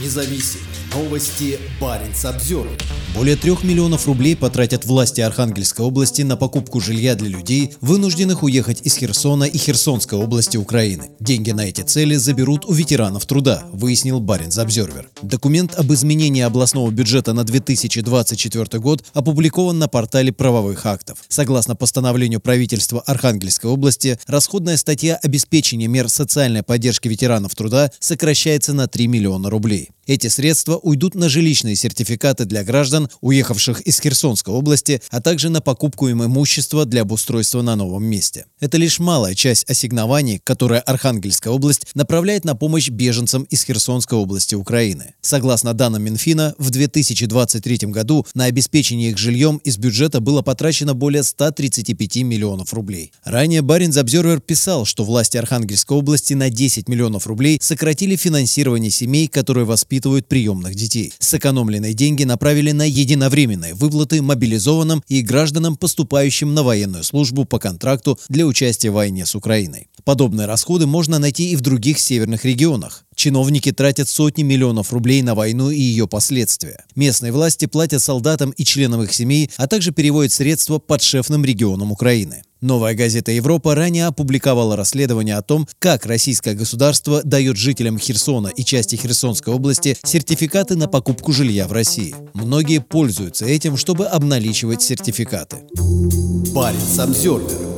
независимые новости Баренц обзор. Более трех миллионов рублей потратят власти Архангельской области на покупку жилья для людей, вынужденных уехать из Херсона и Херсонской области Украины. Деньги на эти цели заберут у ветеранов труда, выяснил Баренц Обзервер. Документ об изменении областного бюджета на 2024 год опубликован на портале правовых актов. Согласно постановлению правительства Архангельской области, расходная статья обеспечения мер социальной поддержки ветеранов труда сокращается на 3 миллиона рублей. Эти средства уйдут на жилищные сертификаты для граждан, уехавших из Херсонской области, а также на покупку им имущества для обустройства на новом месте. Это лишь малая часть ассигнований, которые Архангельская область направляет на помощь беженцам из Херсонской области Украины. Согласно данным Минфина, в 2023 году на обеспечение их жильем из бюджета было потрачено более 135 миллионов рублей. Ранее Баринс Обзервер писал, что власти Архангельской области на 10 миллионов рублей сократили финансирование семей, которые воспитывают воспитывают приемных детей. Сэкономленные деньги направили на единовременные выплаты мобилизованным и гражданам, поступающим на военную службу по контракту для участия в войне с Украиной. Подобные расходы можно найти и в других северных регионах. Чиновники тратят сотни миллионов рублей на войну и ее последствия. Местные власти платят солдатам и членам их семей, а также переводят средства подшефным регионам Украины. Новая газета «Европа» ранее опубликовала расследование о том, как российское государство дает жителям Херсона и части Херсонской области сертификаты на покупку жилья в России. Многие пользуются этим, чтобы обналичивать сертификаты. Парень Самсервер